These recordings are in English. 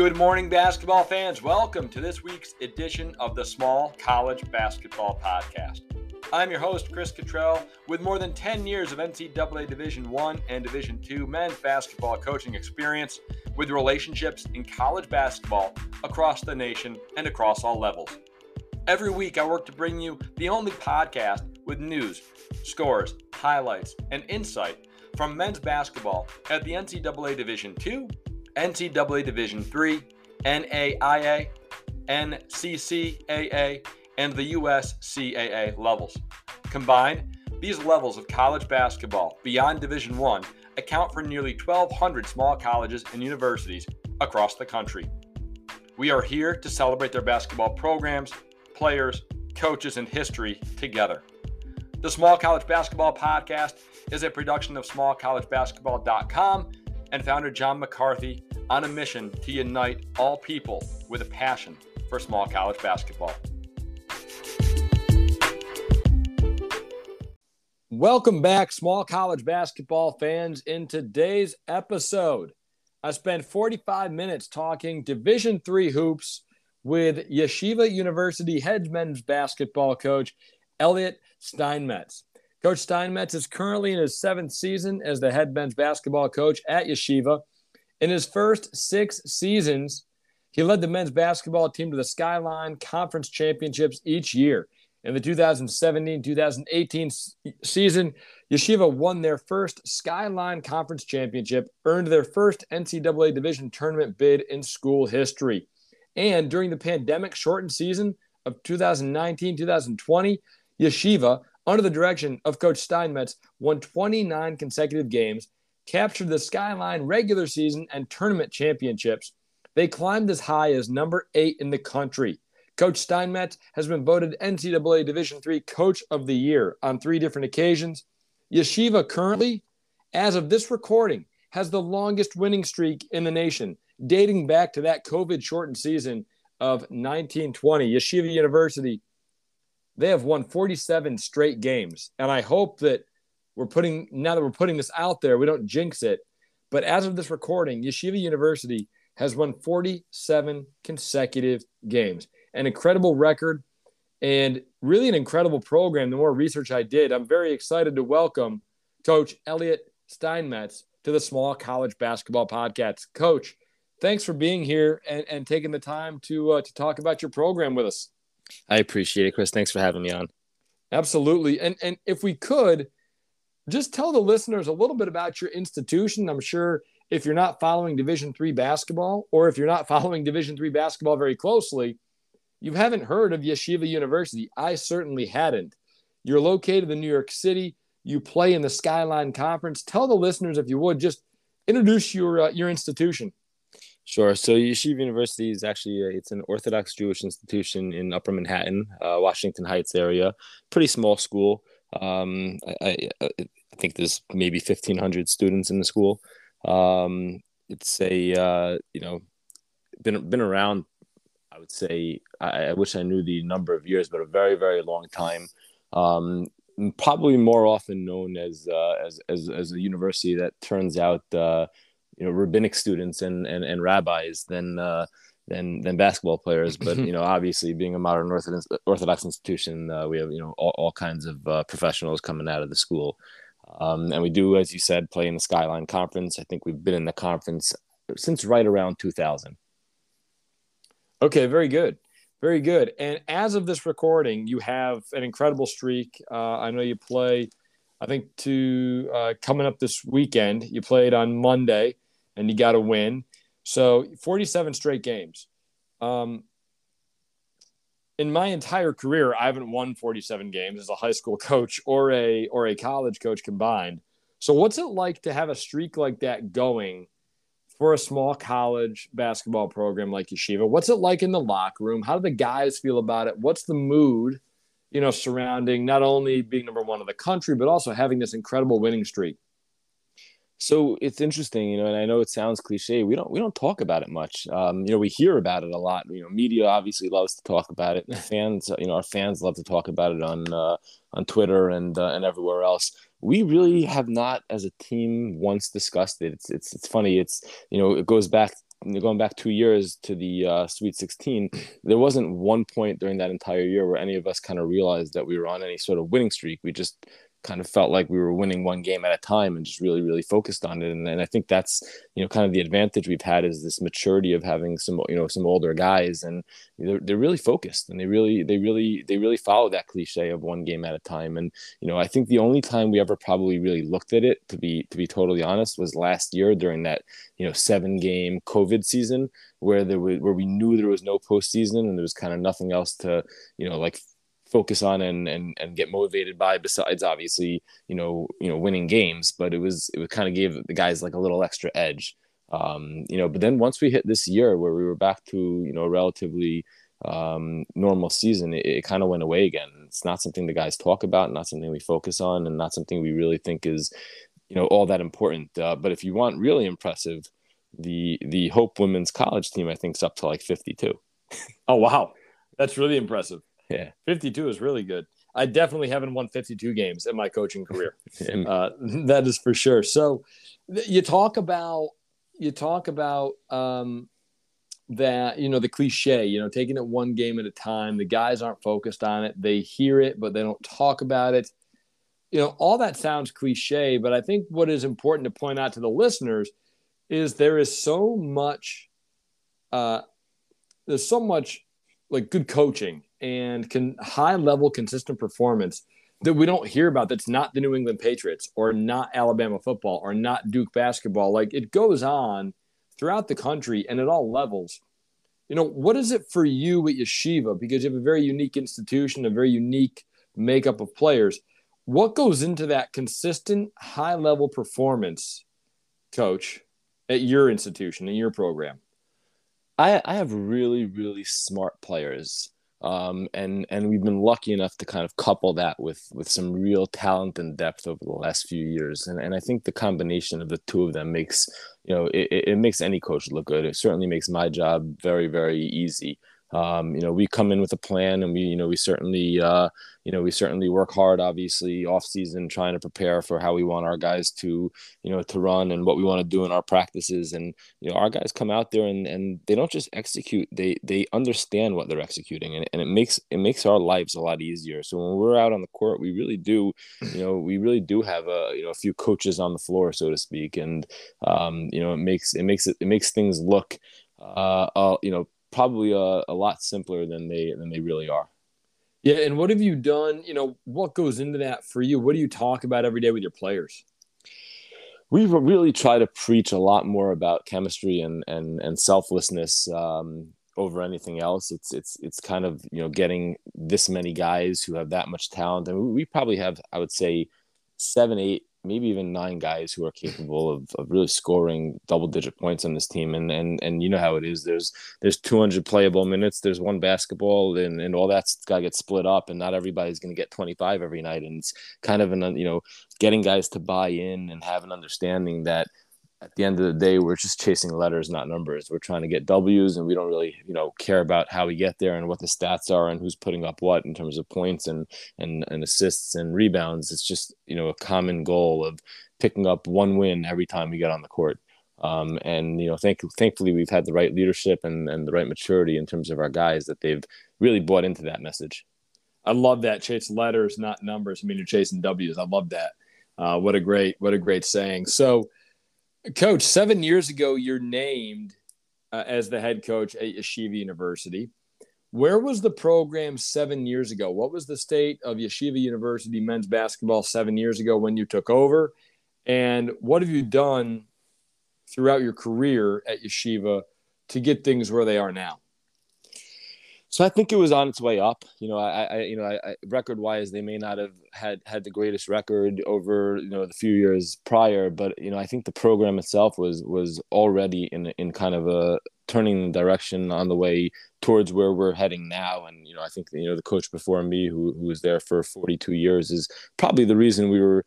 Good morning, basketball fans. Welcome to this week's edition of the Small College Basketball Podcast. I'm your host, Chris Cottrell, with more than 10 years of NCAA Division One and Division Two men's basketball coaching experience with relationships in college basketball across the nation and across all levels. Every week, I work to bring you the only podcast with news, scores, highlights, and insight from men's basketball at the NCAA Division Two NCAA Division III, NAIA, NCCAA, and the USCAA levels. Combined, these levels of college basketball beyond Division I account for nearly 1,200 small colleges and universities across the country. We are here to celebrate their basketball programs, players, coaches, and history together. The Small College Basketball Podcast is a production of smallcollegebasketball.com and founder John McCarthy on a mission to unite all people with a passion for small college basketball. Welcome back, small college basketball fans. In today's episode, I spent 45 minutes talking Division three hoops with Yeshiva University head men's basketball coach Elliot Steinmetz. Coach Steinmetz is currently in his seventh season as the head men's basketball coach at Yeshiva. In his first six seasons, he led the men's basketball team to the Skyline Conference Championships each year. In the 2017 2018 season, Yeshiva won their first Skyline Conference Championship, earned their first NCAA Division tournament bid in school history. And during the pandemic shortened season of 2019 2020, Yeshiva under the direction of Coach Steinmetz, won 29 consecutive games, captured the Skyline regular season and tournament championships. They climbed as high as number eight in the country. Coach Steinmetz has been voted NCAA Division III Coach of the Year on three different occasions. Yeshiva currently, as of this recording, has the longest winning streak in the nation, dating back to that COVID shortened season of 1920. Yeshiva University they have won 47 straight games. And I hope that we're putting, now that we're putting this out there, we don't jinx it. But as of this recording, Yeshiva University has won 47 consecutive games. An incredible record and really an incredible program. The more research I did, I'm very excited to welcome Coach Elliot Steinmetz to the Small College Basketball Podcast. Coach, thanks for being here and, and taking the time to uh, to talk about your program with us. I appreciate it, Chris. Thanks for having me on. Absolutely. And and if we could just tell the listeners a little bit about your institution. I'm sure if you're not following Division three basketball, or if you're not following Division three basketball very closely, you haven't heard of Yeshiva University. I certainly hadn't. You're located in New York City. You play in the Skyline Conference. Tell the listeners, if you would, just introduce your uh, your institution. Sure. So Yeshiva University is actually a, it's an Orthodox Jewish institution in Upper Manhattan, uh, Washington Heights area. Pretty small school. Um, I, I, I, think there's maybe 1,500 students in the school. Um, it's a uh, you know been been around. I would say I, I, wish I knew the number of years, but a very very long time. Um, probably more often known as, uh, as as as a university that turns out uh, you know rabbinic students and and, and rabbis than uh, than than basketball players. But you know, obviously, being a modern Orthodox, Orthodox institution, uh, we have you know all, all kinds of uh, professionals coming out of the school, um, and we do, as you said, play in the Skyline Conference. I think we've been in the conference since right around 2000. Okay, very good. Very good. And as of this recording, you have an incredible streak. Uh, I know you play, I think, to uh, coming up this weekend. You played on Monday and you got to win. So 47 straight games. Um, in my entire career, I haven't won 47 games as a high school coach or a or a college coach combined. So what's it like to have a streak like that going for a small college basketball program like Yeshiva? What's it like in the locker room? How do the guys feel about it? What's the mood, you know, surrounding not only being number one in the country, but also having this incredible winning streak? So it's interesting, you know, and I know it sounds cliche. We don't we don't talk about it much. Um, you know, we hear about it a lot. You know, media obviously loves to talk about it. Fans, you know, our fans love to talk about it on uh, on Twitter and uh, and everywhere else. We really have not, as a team, once discussed it. It's it's it's funny. It's you know, it goes back going back two years to the uh, Sweet 16, there wasn't one point during that entire year where any of us kind of realized that we were on any sort of winning streak. We just kind of felt like we were winning one game at a time and just really really focused on it. And, and i think that's you know kind of the advantage we've had is this maturity of having some you know some older guys and they're, they're really focused and they really they really they really follow that cliche of one game at a time. And you know i think the only time we ever probably really looked at it to be to be totally honest was last year during that you know seven game covid season where there was where we knew there was no postseason and there was kind of nothing else to you know like focus on and and and get motivated by besides obviously you know you know winning games but it was it kind of gave the guys like a little extra edge. Um you know but then once we hit this year where we were back to you know relatively um normal season it, it kind of went away again. It's not something the guys talk about not something we focus on and not something we really think is you know all that important. Uh, but if you want really impressive the the hope women's college team i think is up to like 52 oh wow. That's really impressive yeah. 52 is really good. I definitely haven't won 52 games in my coaching career. uh, that is for sure. So you talk about, you talk about, um, that you know the cliche you know taking it one game at a time the guys aren't focused on it they hear it but they don't talk about it you know all that sounds cliche but i think what is important to point out to the listeners is there is so much uh there's so much like good coaching and can high level consistent performance that we don't hear about that's not the New England Patriots or not Alabama football or not Duke basketball. Like it goes on throughout the country and at all levels. You know, what is it for you at Yeshiva? Because you have a very unique institution, a very unique makeup of players. What goes into that consistent high level performance, coach, at your institution, in your program? I, I have really, really smart players um, and and we've been lucky enough to kind of couple that with with some real talent and depth over the last few years, and and I think the combination of the two of them makes you know it, it makes any coach look good. It certainly makes my job very very easy um, you know, we come in with a plan, and we, you know, we certainly, uh, you know, we certainly work hard. Obviously, off season, trying to prepare for how we want our guys to, you know, to run and what we want to do in our practices. And you know, our guys come out there and and they don't just execute; they they understand what they're executing, and, and it makes it makes our lives a lot easier. So when we're out on the court, we really do, you know, we really do have a you know a few coaches on the floor, so to speak, and um, you know, it makes it makes it it makes things look, uh, uh you know probably a, a lot simpler than they than they really are. Yeah, and what have you done? You know, what goes into that for you? What do you talk about every day with your players? We really try to preach a lot more about chemistry and and and selflessness um, over anything else. It's it's it's kind of you know getting this many guys who have that much talent, and we, we probably have I would say seven eight maybe even nine guys who are capable of, of really scoring double digit points on this team. And and and you know how it is. There's there's 200 playable minutes. There's one basketball and, and all that's got to get split up and not everybody's going to get 25 every night. And it's kind of an you know getting guys to buy in and have an understanding that at the end of the day, we're just chasing letters, not numbers. We're trying to get W's, and we don't really, you know, care about how we get there and what the stats are and who's putting up what in terms of points and and and assists and rebounds. It's just you know a common goal of picking up one win every time we get on the court. Um, and you know, thank, thankfully, we've had the right leadership and and the right maturity in terms of our guys that they've really bought into that message. I love that chase letters, not numbers. I mean, you're chasing W's. I love that. Uh, what a great, what a great saying. So Coach, seven years ago, you're named uh, as the head coach at Yeshiva University. Where was the program seven years ago? What was the state of Yeshiva University men's basketball seven years ago when you took over? And what have you done throughout your career at Yeshiva to get things where they are now? So I think it was on its way up. You know, I, I you know, I, I record wise, they may not have had had the greatest record over you know the few years prior, but you know, I think the program itself was was already in in kind of a turning direction on the way towards where we're heading now. And you know, I think you know the coach before me, who who was there for 42 years, is probably the reason we were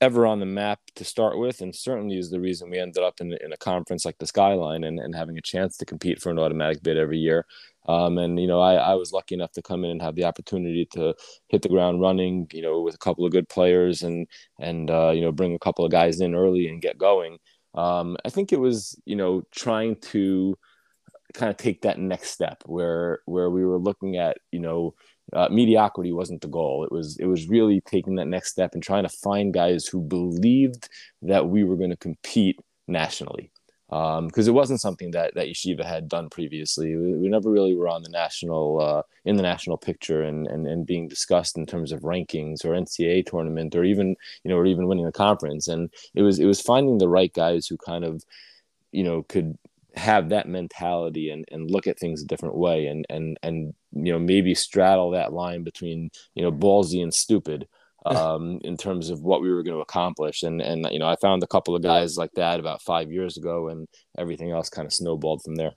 ever on the map to start with, and certainly is the reason we ended up in, in a conference like the Skyline and, and having a chance to compete for an automatic bid every year. Um, and you know, I, I was lucky enough to come in and have the opportunity to hit the ground running. You know, with a couple of good players and and uh, you know bring a couple of guys in early and get going. Um, I think it was you know trying to kind of take that next step where where we were looking at you know uh, mediocrity wasn't the goal. It was it was really taking that next step and trying to find guys who believed that we were going to compete nationally because um, it wasn't something that that Yeshiva had done previously. We, we never really were on the national uh, in the national picture and, and and being discussed in terms of rankings or NCAA tournament or even you know or even winning a conference. And it was it was finding the right guys who kind of you know could have that mentality and, and look at things a different way and and and you know maybe straddle that line between you know ballsy and stupid um, in terms of what we were going to accomplish. And and you know, I found a couple of guys like that about five years ago, and everything else kind of snowballed from there.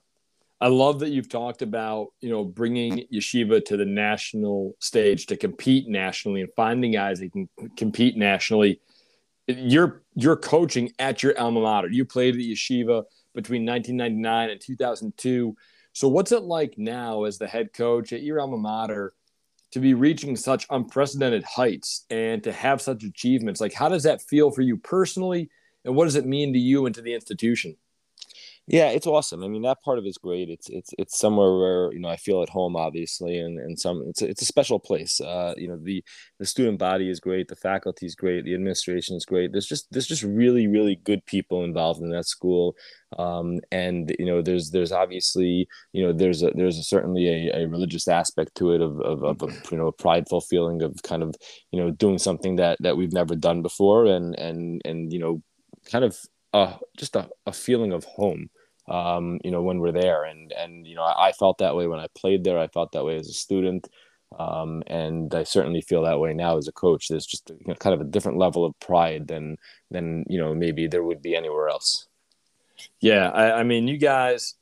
I love that you've talked about you know bringing yeshiva to the national stage to compete nationally and finding guys that can compete nationally. You're you're coaching at your alma mater. You played at yeshiva between 1999 and 2002. So what's it like now as the head coach at your alma mater? To be reaching such unprecedented heights and to have such achievements? Like how does that feel for you personally? And what does it mean to you and to the institution yeah, it's awesome. I mean, that part of it's great. It's it's it's somewhere where you know I feel at home, obviously, and and some it's a, it's a special place. Uh, you know, the the student body is great, the faculty is great, the administration is great. There's just there's just really really good people involved in that school, um, and you know there's there's obviously you know there's a there's a, certainly a, a religious aspect to it of of, of a you know a prideful feeling of kind of you know doing something that that we've never done before, and and and you know kind of uh, just a, a feeling of home um, you know, when we're there. And, and, you know, I, I, felt that way when I played there. I felt that way as a student. Um, and I certainly feel that way now as a coach. There's just you know, kind of a different level of pride than, than, you know, maybe there would be anywhere else. Yeah. I, I mean, you guys,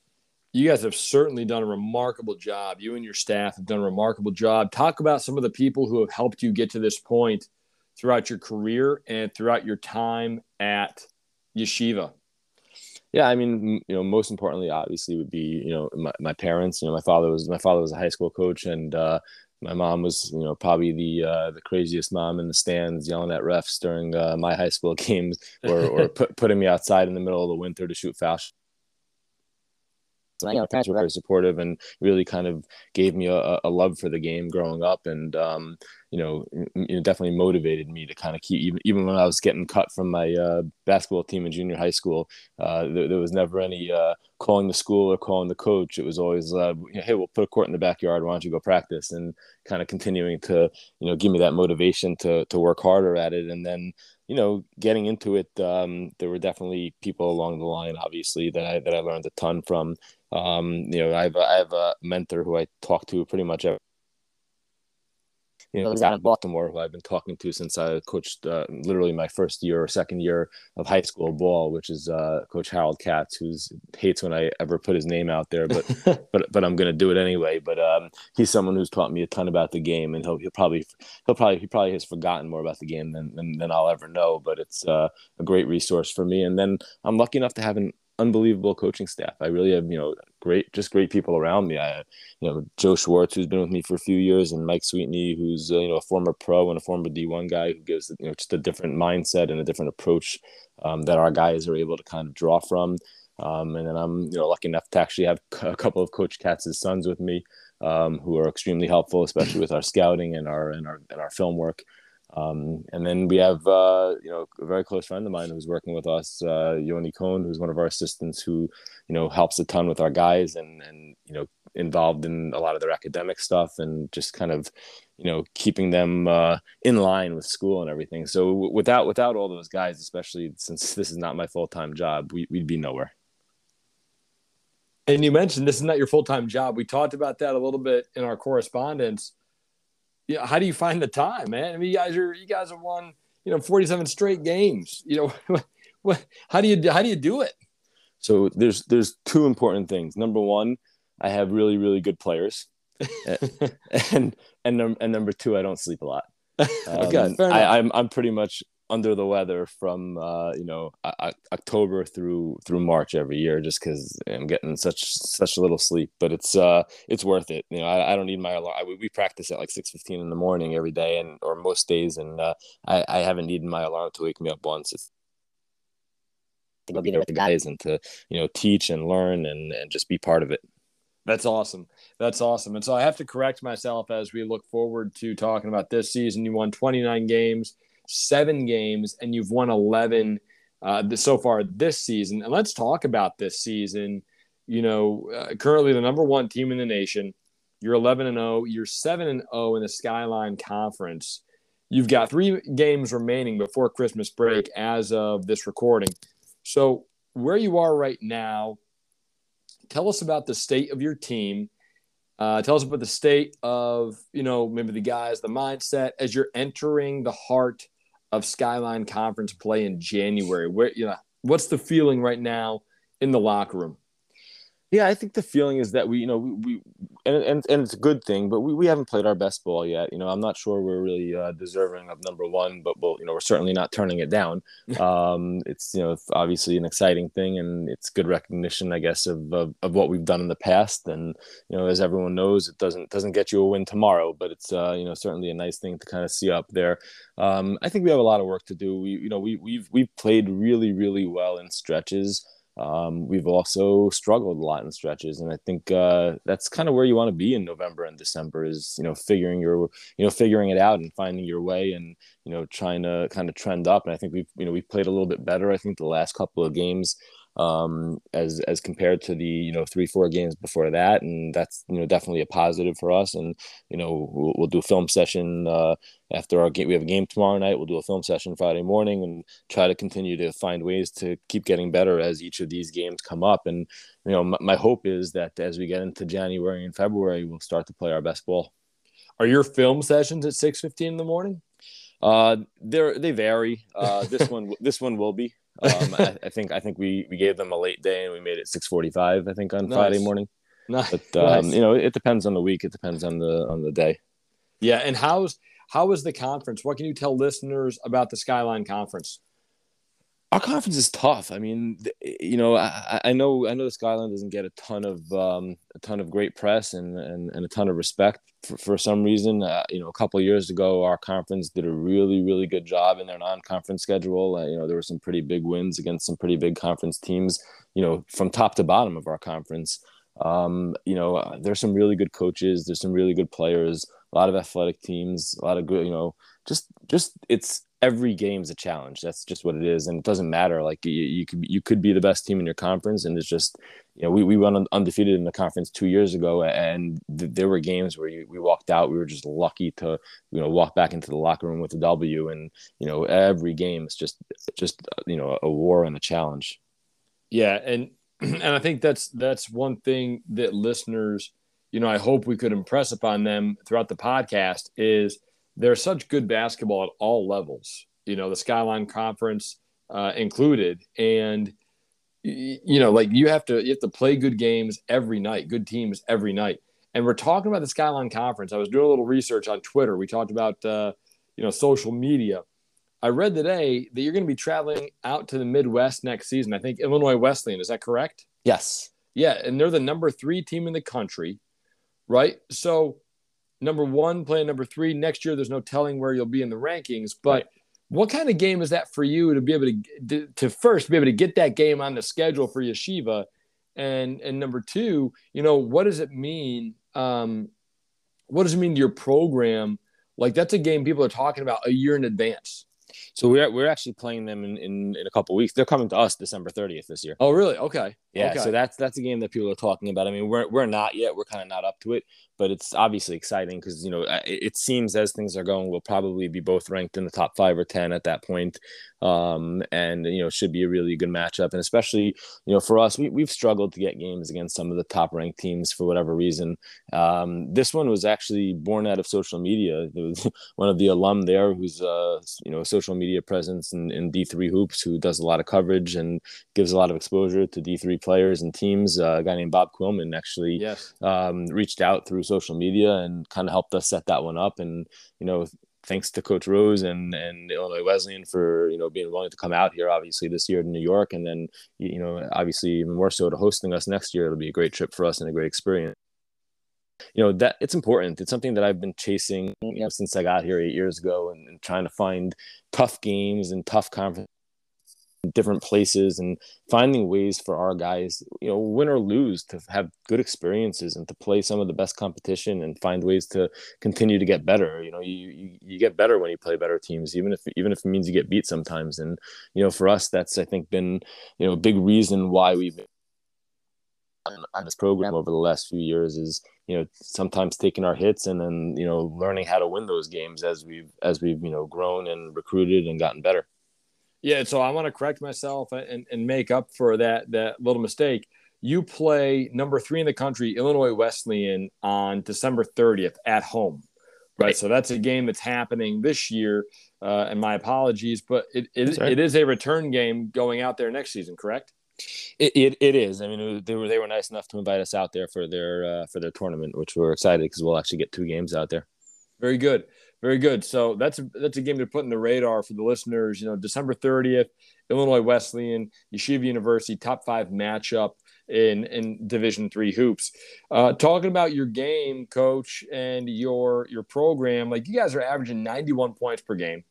you guys have certainly done a remarkable job. You and your staff have done a remarkable job. Talk about some of the people who have helped you get to this point throughout your career and throughout your time at Yeshiva yeah i mean you know most importantly obviously would be you know my, my parents. You know my father was my father was a high school coach and uh, my mom was you know probably the uh, the craziest mom in the stands yelling at refs during uh, my high school games or, or put, putting me outside in the middle of the winter to shoot foul you know, parents were very supportive and really kind of gave me a, a love for the game growing up, and um, you know, you know, definitely motivated me to kind of keep even even when I was getting cut from my uh, basketball team in junior high school. Uh, there, there, was never any uh, calling the school or calling the coach. It was always, uh, hey, we'll put a court in the backyard. Why don't you go practice? And kind of continuing to you know give me that motivation to to work harder at it, and then you know, getting into it, um, there were definitely people along the line, obviously, that I that I learned a ton from. Um, you know, I have I have a mentor who I talk to pretty much every you know, out in Baltimore, who I've been talking to since I coached uh, literally my first year or second year of high school ball, which is uh, Coach Harold Katz, who hates when I ever put his name out there, but but but I'm going to do it anyway. But um, he's someone who's taught me a ton about the game, and he'll, he'll probably he'll probably he probably has forgotten more about the game than than, than I'll ever know. But it's uh, a great resource for me. And then I'm lucky enough to have an unbelievable coaching staff. I really have, you know, great, just great people around me. I, have, you know, Joe Schwartz, who's been with me for a few years, and Mike Sweetney, who's, uh, you know, a former pro and a former D1 guy who gives, you know, just a different mindset and a different approach um, that our guys are able to kind of draw from. Um, and then I'm, you know, lucky enough to actually have a couple of Coach Katz's sons with me, um, who are extremely helpful, especially with our scouting and our and our and our film work. Um, and then we have, uh, you know, a very close friend of mine who's working with us, uh, Yoni Cohn, who's one of our assistants who, you know, helps a ton with our guys and, and, you know, involved in a lot of their academic stuff and just kind of, you know, keeping them uh, in line with school and everything. So without, without all those guys, especially since this is not my full-time job, we, we'd be nowhere. And you mentioned this is not your full-time job. We talked about that a little bit in our correspondence yeah, how do you find the time, man? I mean, you guys are you guys have won, you know, 47 straight games. You know, what how do you how do you do it? So there's there's two important things. Number one, I have really really good players, and and and number two, I don't sleep a lot. Um, okay, I, I'm I'm pretty much under the weather from uh, you know October through through March every year just because I'm getting such such a little sleep. But it's uh it's worth it. You know I, I don't need my alarm. I, we practice at like six fifteen in the morning every day and or most days, and uh, I I haven't needed my alarm to wake me up once. It's to be there with the guys and to you know teach and learn and and just be part of it. That's awesome. That's awesome. And so I have to correct myself as we look forward to talking about this season. You won 29 games, seven games, and you've won 11 uh, so far this season. And let's talk about this season. You know, uh, currently the number one team in the nation. You're 11 and 0. You're 7 and 0 in the Skyline Conference. You've got three games remaining before Christmas break as of this recording. So, where you are right now, tell us about the state of your team. Uh, tell us about the state of, you know, maybe the guys, the mindset as you're entering the heart of Skyline Conference play in January. Where, you know, what's the feeling right now in the locker room? Yeah, I think the feeling is that we, you know, we, we and, and, and it's a good thing, but we, we haven't played our best ball yet. You know, I'm not sure we're really uh, deserving of number one, but we'll, you know, we're certainly not turning it down. Um, it's, you know, obviously an exciting thing and it's good recognition, I guess, of, of, of, what we've done in the past. And, you know, as everyone knows, it doesn't, doesn't get you a win tomorrow, but it's, uh, you know, certainly a nice thing to kind of see up there. Um, I think we have a lot of work to do. We, you know, we, we've, we've played really, really well in stretches. Um, we've also struggled a lot in stretches, and I think uh, that's kind of where you want to be in November and December is you know figuring your you know figuring it out and finding your way and you know trying to kind of trend up. And I think we've you know we've played a little bit better. I think the last couple of games um, as as compared to the you know three four games before that, and that's you know definitely a positive for us. And you know we'll, we'll do a film session uh, after our game. We have a game tomorrow night. We'll do a film session Friday morning and try to continue to find ways to keep getting better as each of these games come up. And you know my, my hope is that as we get into January and February, we'll start to play our best ball. Are your film sessions at six fifteen in the morning? Uh, they they vary. Uh, this one this one will be. Um, I, I, think I think we we gave them a late day and we made it 6:45. I think on nice. Friday morning. Nice. But um, nice. you know, it depends on the week. It depends on the on the day. Yeah, and how's how is the conference? What can you tell listeners about the Skyline Conference? our conference is tough. I mean, you know, I, I know I know the Skyline doesn't get a ton of um, a ton of great press and, and, and a ton of respect for, for some reason. Uh, you know, a couple years ago, our conference did a really really good job in their non-conference schedule. Uh, you know, there were some pretty big wins against some pretty big conference teams. You know, from top to bottom of our conference. Um, you know, uh, there's some really good coaches. There's some really good players. A lot of athletic teams. A lot of good. You know, just just it's every game's a challenge. That's just what it is, and it doesn't matter. Like you, you could you could be the best team in your conference, and it's just you know we we went undefeated in the conference two years ago, and th- there were games where you, we walked out. We were just lucky to you know walk back into the locker room with a W, and you know every game is just just you know a war and a challenge. Yeah, and and I think that's that's one thing that listeners, you know, I hope we could impress upon them throughout the podcast is there's such good basketball at all levels, you know, the Skyline Conference uh, included. And, you know, like you have to, you have to play good games every night, good teams every night. And we're talking about the Skyline Conference. I was doing a little research on Twitter. We talked about, uh, you know, social media. I read today that you're going to be traveling out to the Midwest next season. I think Illinois Wesleyan. Is that correct? Yes. Yeah. And they're the number three team in the country, right? So, number one playing number three next year there's no telling where you'll be in the rankings but right. what kind of game is that for you to be able to to first be able to get that game on the schedule for yeshiva and and number two you know what does it mean um what does it mean to your program like that's a game people are talking about a year in advance so we're we're actually playing them in, in, in a couple weeks. They're coming to us December 30th this year. Oh, really? Okay. Yeah. Okay. So that's that's a game that people are talking about. I mean, we're we're not yet. We're kind of not up to it, but it's obviously exciting because you know it, it, seems as things are going, we'll probably be both ranked in the top five or ten at that point, um, and you know should be a really good matchup. And especially you know for us, we we've struggled to get games against some of the top ranked teams for whatever reason. Um, this one was actually born out of social media. There was one of the alum there who's uh, you know a social media presence in, in D3 hoops who does a lot of coverage and gives a lot of exposure to D3 players and teams. Uh, a guy named Bob Quillman actually yes. um, reached out through social media and kind of helped us set that one up. And you know, thanks to Coach Rose and and Illinois Wesleyan for you know being willing to come out here, obviously this year to New York, and then you know obviously even more so to hosting us next year. It'll be a great trip for us and a great experience you know that it's important it's something that i've been chasing you know since i got here eight years ago and, and trying to find tough games and tough conference different places and finding ways for our guys, you know, win or lose, to have good experiences and to play some of the best competition and find ways to continue to get better. You know, you you, you get better when you play better teams, even if even if it means you get beat sometimes. And you know, for us, that's I think been you know a big reason why we've on, on this program over the last few years is you know sometimes taking our hits and then you know learning how to win those games as we've as we've you know grown and recruited and gotten better. Yeah, so I want to correct myself and, and make up for that that little mistake. You play number three in the country, Illinois Wesleyan, on December 30th at home. Right. right. So that's a game that's happening this year. Uh, and my apologies, but it, it, right. it is a return game going out there next season, correct? It, it, it is. I mean, they were they were nice enough to invite us out there for their uh, for their tournament, which we're excited because we'll actually get two games out there. Very good. Very good. So that's a, that's a game to put in the radar for the listeners. You know, December 30th, Illinois Wesleyan, Yeshiva University, top five matchup in in Division three hoops. Uh, talking about your game, coach, and your your program, like you guys are averaging 91 points per game.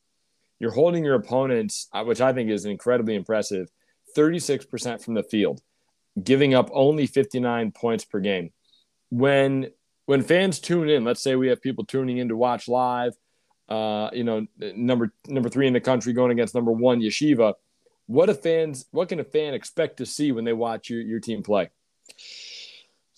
You're holding your opponents, uh, which I think is incredibly impressive, 36% from the field, giving up only 59 points per game. When when fans tune in, let's say we have people tuning in to watch live, uh, you know, number number three in the country going against number one Yeshiva. What a fans, what can a fan expect to see when they watch your, your team play?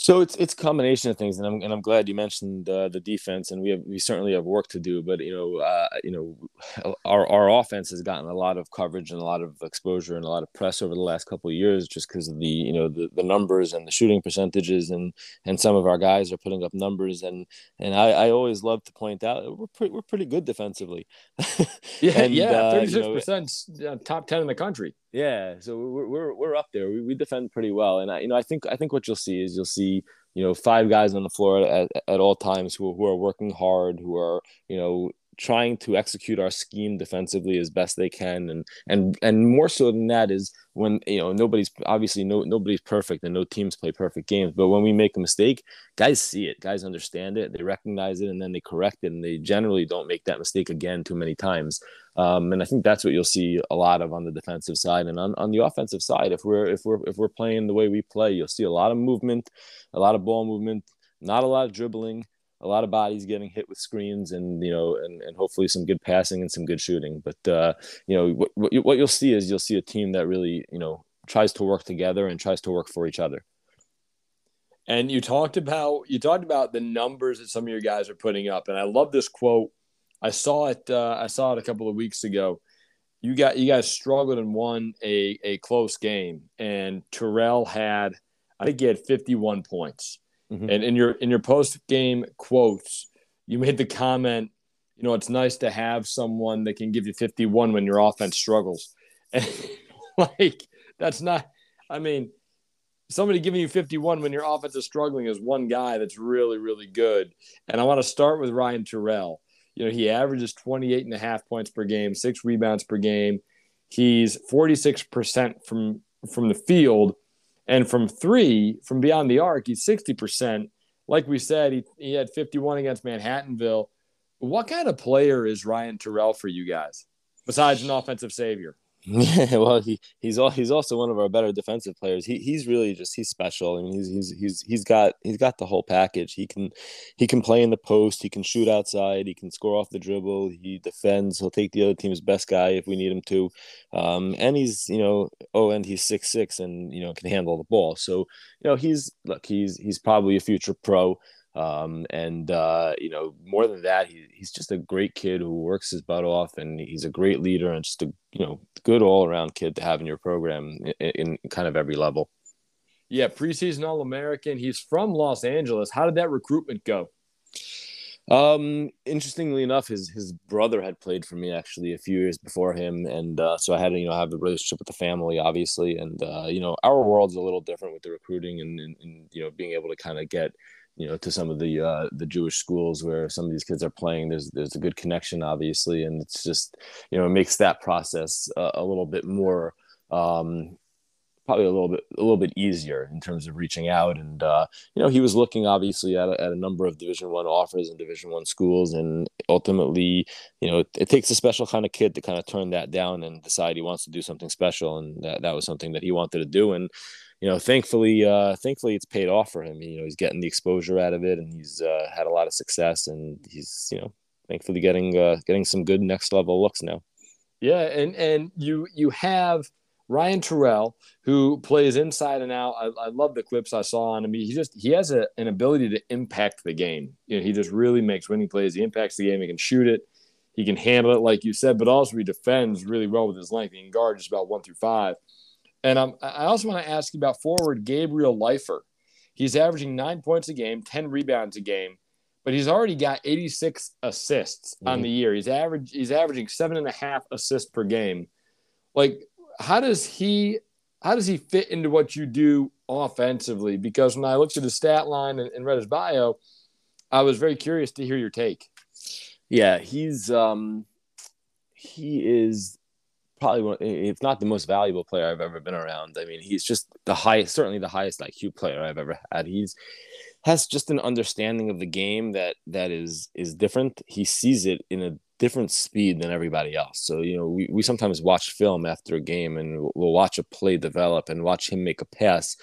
So it's it's a combination of things, and I'm and I'm glad you mentioned uh, the defense, and we have we certainly have work to do. But you know, uh, you know, our our offense has gotten a lot of coverage and a lot of exposure and a lot of press over the last couple of years, just because of the you know the, the numbers and the shooting percentages, and and some of our guys are putting up numbers, and and I, I always love to point out we're pretty we're pretty good defensively. yeah, and, yeah, thirty six percent top ten in the country. Yeah, so we're we're, we're up there. We, we defend pretty well, and I you know I think I think what you'll see is you'll see you know five guys on the floor at, at all times who who are working hard, who are you know trying to execute our scheme defensively as best they can and and and more so than that is when you know nobody's obviously no nobody's perfect and no teams play perfect games but when we make a mistake guys see it guys understand it they recognize it and then they correct it and they generally don't make that mistake again too many times um, and I think that's what you'll see a lot of on the defensive side and on, on the offensive side. If we're if we're if we're playing the way we play you'll see a lot of movement a lot of ball movement not a lot of dribbling a lot of bodies getting hit with screens and you know and, and hopefully some good passing and some good shooting. But uh, you know what, what, what you'll see is you'll see a team that really you know tries to work together and tries to work for each other. And you talked about you talked about the numbers that some of your guys are putting up. And i love this quote i saw it uh, i saw it a couple of weeks ago you got you guys struggled and won a, a close game and Turell had i think he had 51 points Mm-hmm. And in your in your post game quotes, you made the comment, you know, it's nice to have someone that can give you 51 when your offense struggles. And like that's not I mean, somebody giving you 51 when your offense is struggling is one guy that's really, really good. And I want to start with Ryan Turell. You know, he averages 28 and a half points per game, six rebounds per game. He's 46% from from the field and from three, from beyond the arc, he's 60%. Like we said, he, he had 51 against Manhattanville. What kind of player is Ryan Turell for you guys, besides an offensive savior? Yeah, well, he he's all he's also one of our better defensive players. He he's really just he's special. I mean, he's he's he's he's got he's got the whole package. He can he can play in the post. He can shoot outside. He can score off the dribble. He defends. He'll take the other team's best guy if we need him to. Um, and he's you know oh, and he's six six and you know can handle the ball. So you know he's look he's he's probably a future pro. Um, and uh, you know, more than that, he, he's just a great kid who works his butt off, and he's a great leader and just a you know good all around kid to have in your program in, in kind of every level. Yeah, preseason All American. He's from Los Angeles. How did that recruitment go? Um, interestingly enough, his his brother had played for me actually a few years before him, and uh, so I had to you know have a relationship with the family, obviously, and uh, you know our world's a little different with the recruiting and, and, and you know being able to kind of get you know to some of the uh, the Jewish schools where some of these kids are playing. There's there's a good connection, obviously, and it's just you know it makes that process a, a little bit more um, probably a little bit a little bit easier in terms of reaching out. And uh, you know he was looking obviously at a, at a number of division one offers and division one schools. And ultimately you know it, it, takes a special kind of kid to kind of turn that down and decide he wants to do something special. And that, that was something that he wanted to do. And you know thankfully uh, thankfully it's paid off for him you know he's getting the exposure out of it and he's uh, had a lot of success and he's you know thankfully getting uh, getting some good next level looks now yeah and and you you have Ryan Turell, who plays inside and out. I, I, love the clips I saw on him. He just he has a, an ability to impact the game. You know, he just really makes winning plays. He impacts the game. He can shoot it. He can handle it, like you said, but also he defends really well with his length. He can guard just about one through five. And um, I also want to ask you about forward Gabriel Leifer. He's averaging nine points a game, 10 rebounds a game, but he's already got 86 assists mm-hmm. on the year. He's average he's averaging seven and a half assists per game. Like how does he how does he fit into what you do offensively? Because when I looked at the stat line and, and read his bio, I was very curious to hear your take. Yeah, he's um he is probably one, if not the most valuable player I've ever been around. I mean, he's just the highest, certainly the highest IQ player I've ever had. He's has just an understanding of the game that that is is different. He sees it in a different speed than everybody else. So, you know, we, we sometimes watch film after a game and we'll, we'll watch a play develop and watch him make a pass.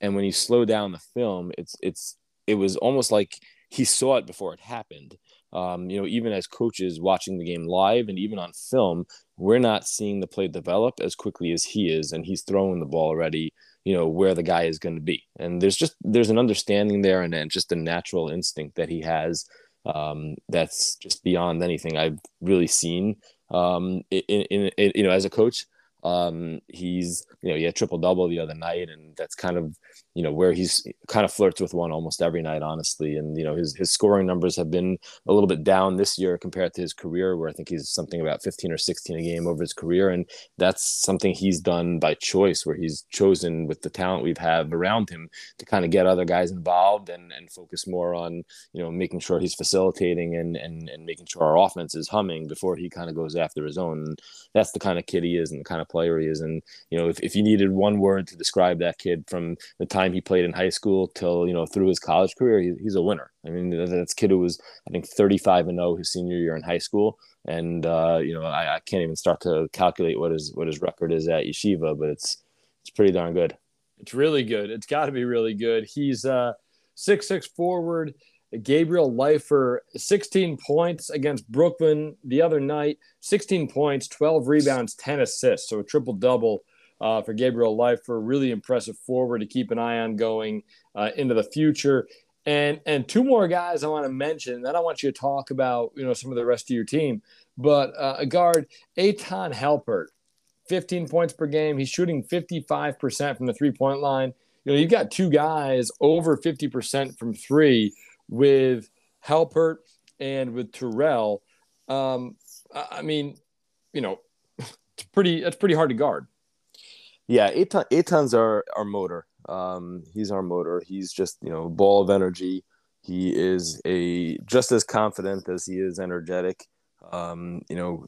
And when you slow down the film, it's it's it was almost like he saw it before it happened. Um, you know, even as coaches watching the game live and even on film, we're not seeing the play develop as quickly as he is, and he's throwing the ball already. You know where the guy is going to be, and there's just there's an understanding there, and, and just a natural instinct that he has um, that's just beyond anything I've really seen um, in, in, in, you know as a coach. Um, he's you know he had triple double the other night, and that's kind of you know where he's kind of flirts with one almost every night, honestly. And you know his his scoring numbers have been a little bit down this year compared to his career, where I think he's something about 15 or 16 a game over his career, and that's something he's done by choice, where he's chosen with the talent we've have around him to kind of get other guys involved and and focus more on you know making sure he's facilitating and and and making sure our offense is humming before he kind of goes after his own. And that's the kind of kid he is and the kind of player he is. And you know if, if you needed one word to describe that kid from the time time he played in high school till you know through his college career, he, he's a winner. I mean, that's kid who was I think 35 and 0 his senior year in high school, and uh, you know I, I, can't even start to calculate what his what his record is at yeshiva, but it's it's pretty darn good. It's really good. It's got to be really good. He's uh six six forward. Gabriel Leifer, 16 points against Brooklyn the other night, 16 points, 12 rebounds, 10 assists, so a triple double uh, for Gabriel Leifer. Really impressive forward to keep an eye on going uh, into the future. And and two more guys I want to mention. Then I want you to talk about you know some of the rest of your team. But uh, a guard, Eitan Halpert, 15 points per game. He's shooting 55% from the three point line. You know, you've got two guys over 50% from three with Halpert and with Turell. Um, I mean, you know, it's pretty. That's pretty hard to guard. Yeah, Eitan, Eitan's our our motor. Um, he's our motor. He's just you know ball of energy. He is a just as confident as he is energetic. Um, you know,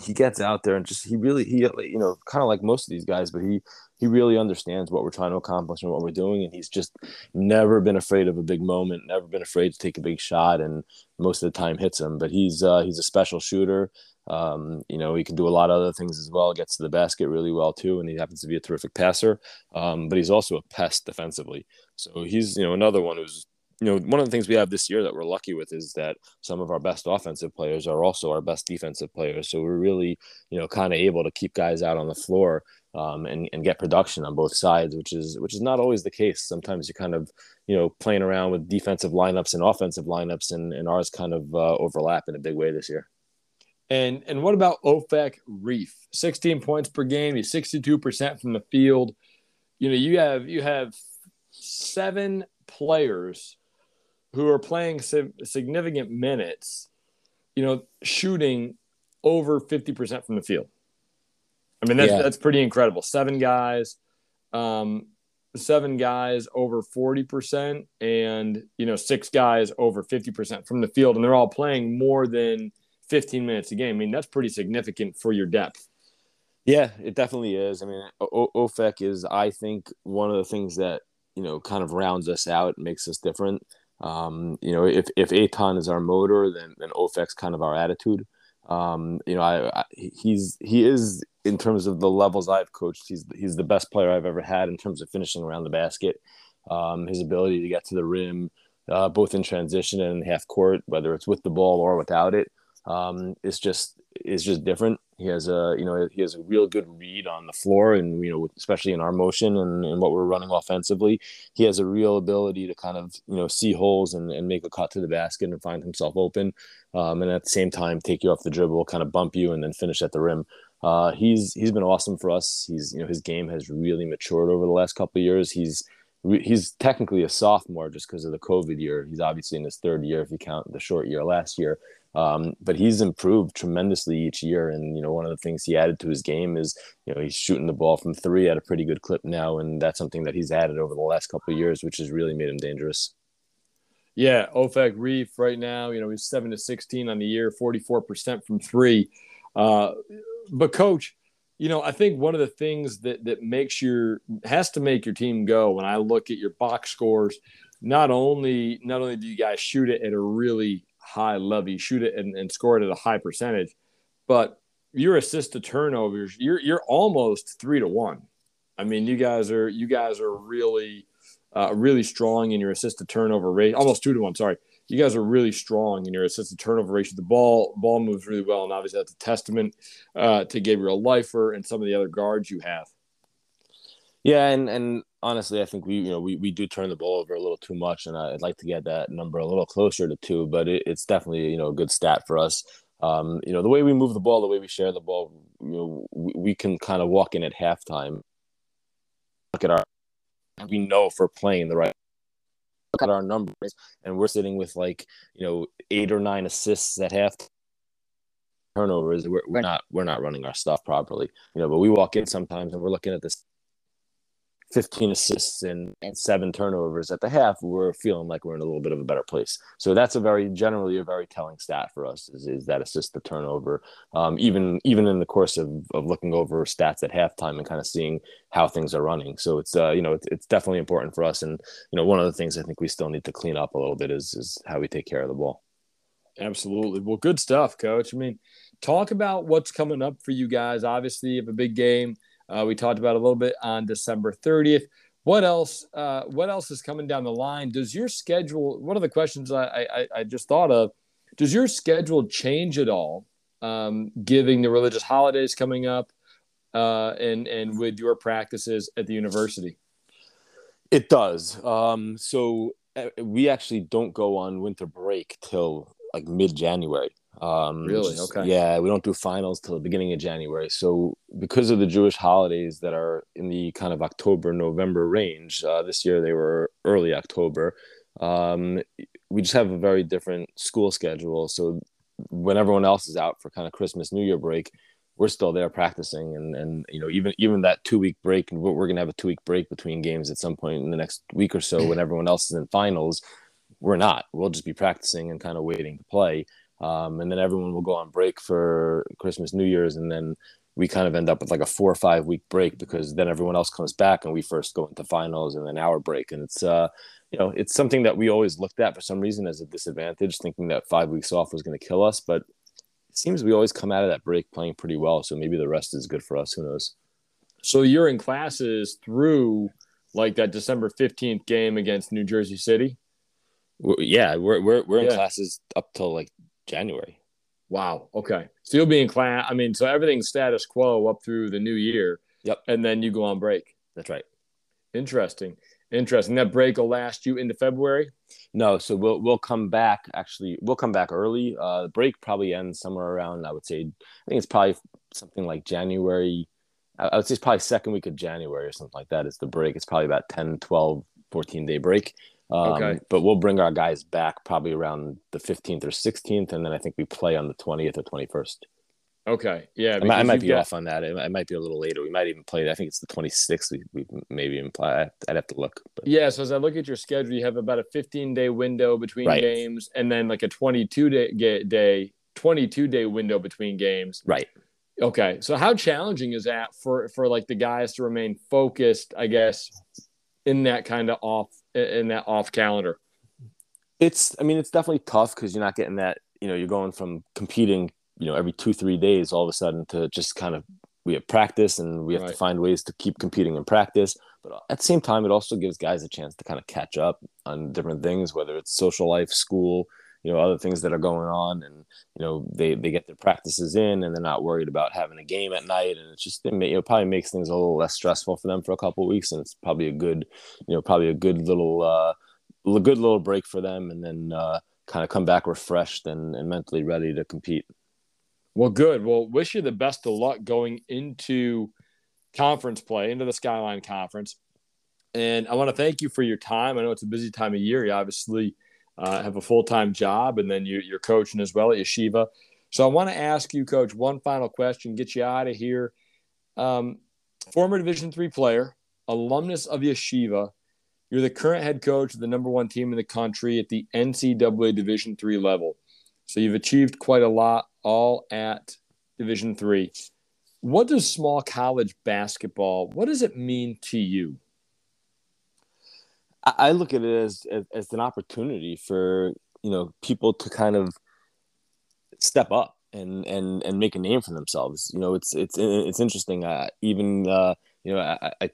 he gets out there and just he really he you know kind of like most of these guys, but he he really understands what we're trying to accomplish and what we're doing, and he's just never been afraid of a big moment, never been afraid to take a big shot, and most of the time hits him. But he's uh, he's a special shooter. Um, you know, he can do a lot of other things as well. Gets to the basket really well too, and he happens to be a terrific passer. Um, but he's also a pest defensively. So he's you know another one who's you know one of the things we have this year that we're lucky with is that some of our best offensive players are also our best defensive players. So we're really you know kind of able to keep guys out on the floor. Um, and, and get production on both sides, which is which is not always the case. Sometimes you're kind of you know playing around with defensive lineups and offensive lineups, and, and ours kind of uh, overlap in a big way this year. And and what about Ofek Reef? 16 points per game. He's 62% from the field. You know, you have you have seven players who are playing significant minutes, you know, shooting over 50% from the field. I mean, that's yeah. that's pretty incredible. Seven guys, um, seven guys over 40% and you know, six guys over 50% from the field, and they're all playing more than – 15 minutes a game. I mean, that's pretty significant for your depth. Yeah, it definitely is. I mean, o- Ofek is, I think, one of the things that you know kind of rounds us out, makes us different. Um, you know, if if Eitan is our motor, then then Ofek's kind of our attitude. Um, you know, I, I, he's he is in terms of the levels I've coached, he's he's the best player I've ever had in terms of finishing around the basket. Um, his ability to get to the rim, uh, both in transition and half court, whether it's with the ball or without it, um, is just is just different. He has a you know he has a real good read on the floor, and you know especially in our motion and, and what we're running offensively, he has a real ability to kind of you know see holes and, and make a cut to the basket and find himself open, um, and at the same time take you off the dribble, kind of bump you, and then finish at the rim. Uh, he's he's been awesome for us. He's you know his game has really matured over the last couple of years. He's he's technically a sophomore just because of the COVID year. He's obviously in his third year if you count the short year last year. Um, but he's improved tremendously each year. And, you know, one of the things he added to his game is, you know, he's shooting the ball from three at a pretty good clip now. And that's something that he's added over the last couple of years, which has really made him dangerous. Yeah. Ofek Reef right now, you know, he's seven to 16 on the year, 44% from three. Uh, but coach, you know, I think one of the things that that makes your has to make your team go when I look at your box scores, not only not only do you guys shoot it at a really high level, you shoot it and, and score it at a high percentage, but your assist to turnovers, you're you're almost three to one. I mean, you guys are you guys are really uh, really strong in your assist to turnover rate, almost two to one. Sorry, you guys are really strong in your assist to turnover ratio. The ball ball moves really well, and obviously that's a testament uh, to Gabriel Leifer and some of the other guards you have. Yeah, and and honestly, I think we you know we, we do turn the ball over a little too much, and I'd like to get that number a little closer to two, but it, it's definitely you know a good stat for us. Um, you know the way we move the ball, the way we share the ball, you know we, we can kind of walk in at halftime. Look at our, we know if we're playing the right look at our numbers and we're sitting with like you know eight or nine assists at half turnovers we're, we're not we're not running our stuff properly you know but we walk in sometimes and we're looking at this 15 assists and, and seven turnovers at the half, we're feeling like we're in a little bit of a better place. So that's a very generally a very telling stat for us is, is that assist to turnover. Um, even even in the course of, of looking over stats at halftime and kind of seeing how things are running. So it's uh, you know it's, it's definitely important for us. And you know one of the things I think we still need to clean up a little bit is is how we take care of the ball. Absolutely. Well, good stuff, coach. I mean, talk about what's coming up for you guys. Obviously, you have a big game uh, we talked about a little bit on December 30th. What else? Uh, what else is coming down the line? Does your schedule? One of the questions I, I, I just thought of: Does your schedule change at all, um, given the religious holidays coming up, uh, and and with your practices at the university? It does. Um, so uh, we actually don't go on winter break till like mid January. Um, really? Okay. Yeah, we don't do finals till the beginning of January. So because of the Jewish holidays that are in the kind of October November range, uh, this year they were early October. Um, we just have a very different school schedule. So when everyone else is out for kind of Christmas New Year break, we're still there practicing and and you know even even that two week break and we're gonna have a two week break between games at some point in the next week or so when everyone else is in finals we're not we'll just be practicing and kind of waiting to play um, and then everyone will go on break for Christmas, New Year's, and then we kind of end up with like a four or five week break because then everyone else comes back and we first go into finals and then our break, and it's uh, you know it's something that we always looked at for some reason as a disadvantage, thinking that five weeks off was going to kill us, but it seems we always come out of that break playing pretty well, so maybe the rest is good for us. Who knows? So you're in classes through like that December fifteenth game against New Jersey City. yeah, we're we're we're in yeah. classes up till like January. Wow. Okay. Still being class. I mean, so everything's status quo up through the new year. Yep. And then you go on break. That's right. Interesting. Interesting. That break will last you into February. No, so we'll we'll come back. Actually, we'll come back early. Uh, the break probably ends somewhere around. I would say. I think it's probably something like January. I would say it's probably second week of January or something like that. Is the break? It's probably about 10, 12, 14 day break. Um, okay. But we'll bring our guys back probably around the 15th or 16th, and then I think we play on the 20th or 21st. Okay. Yeah. I might, I might be got... off on that. It, it, might be a little later. We might even play. I think it's the 26th. We, we maybe play. I'd have to look. But... Yeah. So as I look at your schedule, you have about a 15 day window between right. games, and then like a 22 day day 22 day window between games. Right. Okay, so how challenging is that for for like the guys to remain focused? I guess in that kind of off in that off calendar. It's, I mean, it's definitely tough because you're not getting that. You know, you're going from competing, you know, every two three days, all of a sudden to just kind of we have practice and we have right. to find ways to keep competing in practice. But at the same time, it also gives guys a chance to kind of catch up on different things, whether it's social life, school, you know, other things that are going on, and you know, they they get their practices in, and they're not worried about having a game at night, and it's just it, may, it probably makes things a little less stressful for them for a couple of weeks, and it's probably a good, you know, probably a good little, uh, good little break for them, and then uh, kind of come back refreshed and, and mentally ready to compete. Well, good. Well, wish you the best of luck going into conference play, into the Skyline Conference. And I want to thank you for your time. I know it's a busy time of year. You obviously uh, have a full time job, and then you, you're coaching as well at Yeshiva. So I want to ask you, Coach, one final question, get you out of here. Um, former Division three player, alumnus of Yeshiva. You're the current head coach of the number one team in the country at the NCAA Division three level. So you've achieved quite a lot, all at Division three. What does small college basketball? What does it mean to you? I look at it as, as, as an opportunity for you know people to kind of step up and and and make a name for themselves. You know, it's it's it's interesting. Uh, even uh, you know, I, I,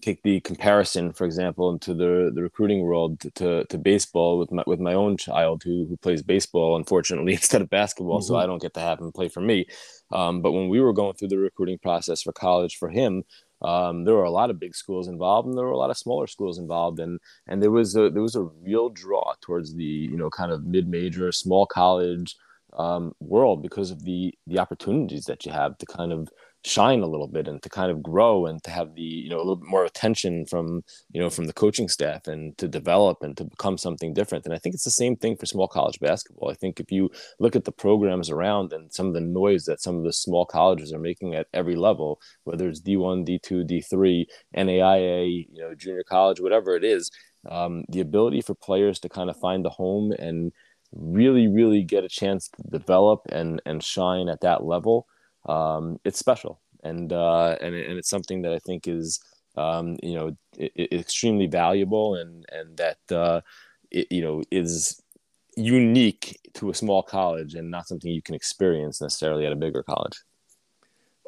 take the comparison, for example, into the the recruiting world to, to, to, baseball with my with my own child who who plays baseball, unfortunately, instead of basketball. Mm-hmm. So I don't get to have him play for me. Um, but when we were going through the recruiting process for college for him, um, there were a lot of big schools involved, and there were a lot of smaller schools involved, and and there was a there was a real draw towards the you know kind of mid major, small college um, world because of the the opportunities that you have to kind of shine a little bit and to kind of grow and to have the you know a little bit more attention from you know from the coaching staff and to develop and to become something different. And i think it's the same thing for small college basketball. I think if you look at the programs around and some of the noise that some of the small colleges are making at every level whether it's d1 d2 d3 naia you know junior college whatever it is um, the ability for players to kind of find a home and really really get a chance to develop and and shine at that level um, it's special and uh, and and it's something that I think is um, you know extremely valuable and and that uh, it, you know is unique to a small college and not something you can experience necessarily at a bigger college.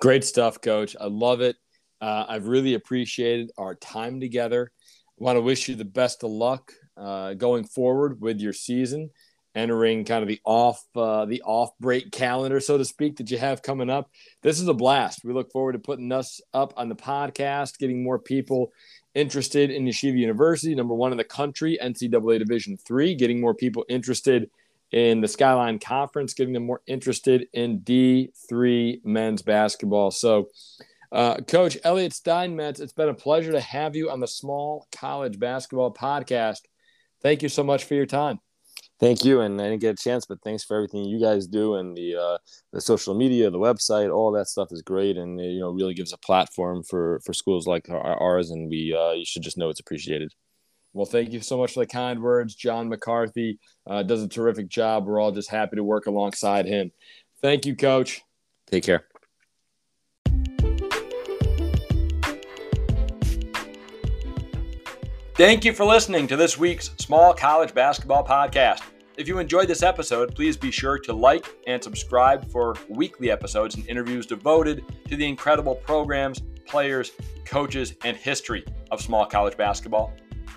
Great stuff, Coach. I love it. Uh, I've really appreciated our time together. I want to wish you the best of luck uh, going forward with your season entering kind of the off uh, the off break calendar, so to speak, that you have coming up. This is a blast. We look forward to putting us up on the podcast, getting more people interested in Yeshiva University, number one in the country, NCAA Division three, getting more people interested in the Skyline Conference, getting them more interested in D3 men's basketball. So, uh, Coach Elliot Steinmetz, it's been a pleasure to have you on the Small College Basketball Podcast. Thank you so much for your time. Thank you, and I didn't get a chance, but thanks for everything you guys do and the uh, the social media, the website, all that stuff is great, and you know really gives a platform for for schools like ours, and we uh, you should just know it's appreciated. Well, thank you so much for the kind words. John McCarthy uh, does a terrific job. We're all just happy to work alongside him. Thank you, Coach. Take care. Thank you for listening to this week's Small College Basketball Podcast. If you enjoyed this episode, please be sure to like and subscribe for weekly episodes and interviews devoted to the incredible programs, players, coaches, and history of small college basketball.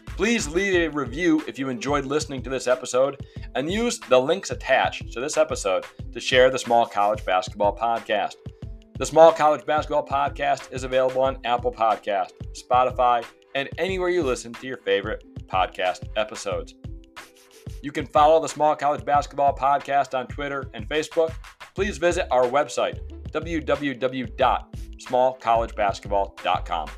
Please leave a review if you enjoyed listening to this episode and use the links attached to this episode to share the Small College Basketball Podcast. The Small College Basketball Podcast is available on Apple Podcast, Spotify, and anywhere you listen to your favorite podcast episodes. You can follow the Small College Basketball Podcast on Twitter and Facebook. Please visit our website, www.smallcollegebasketball.com.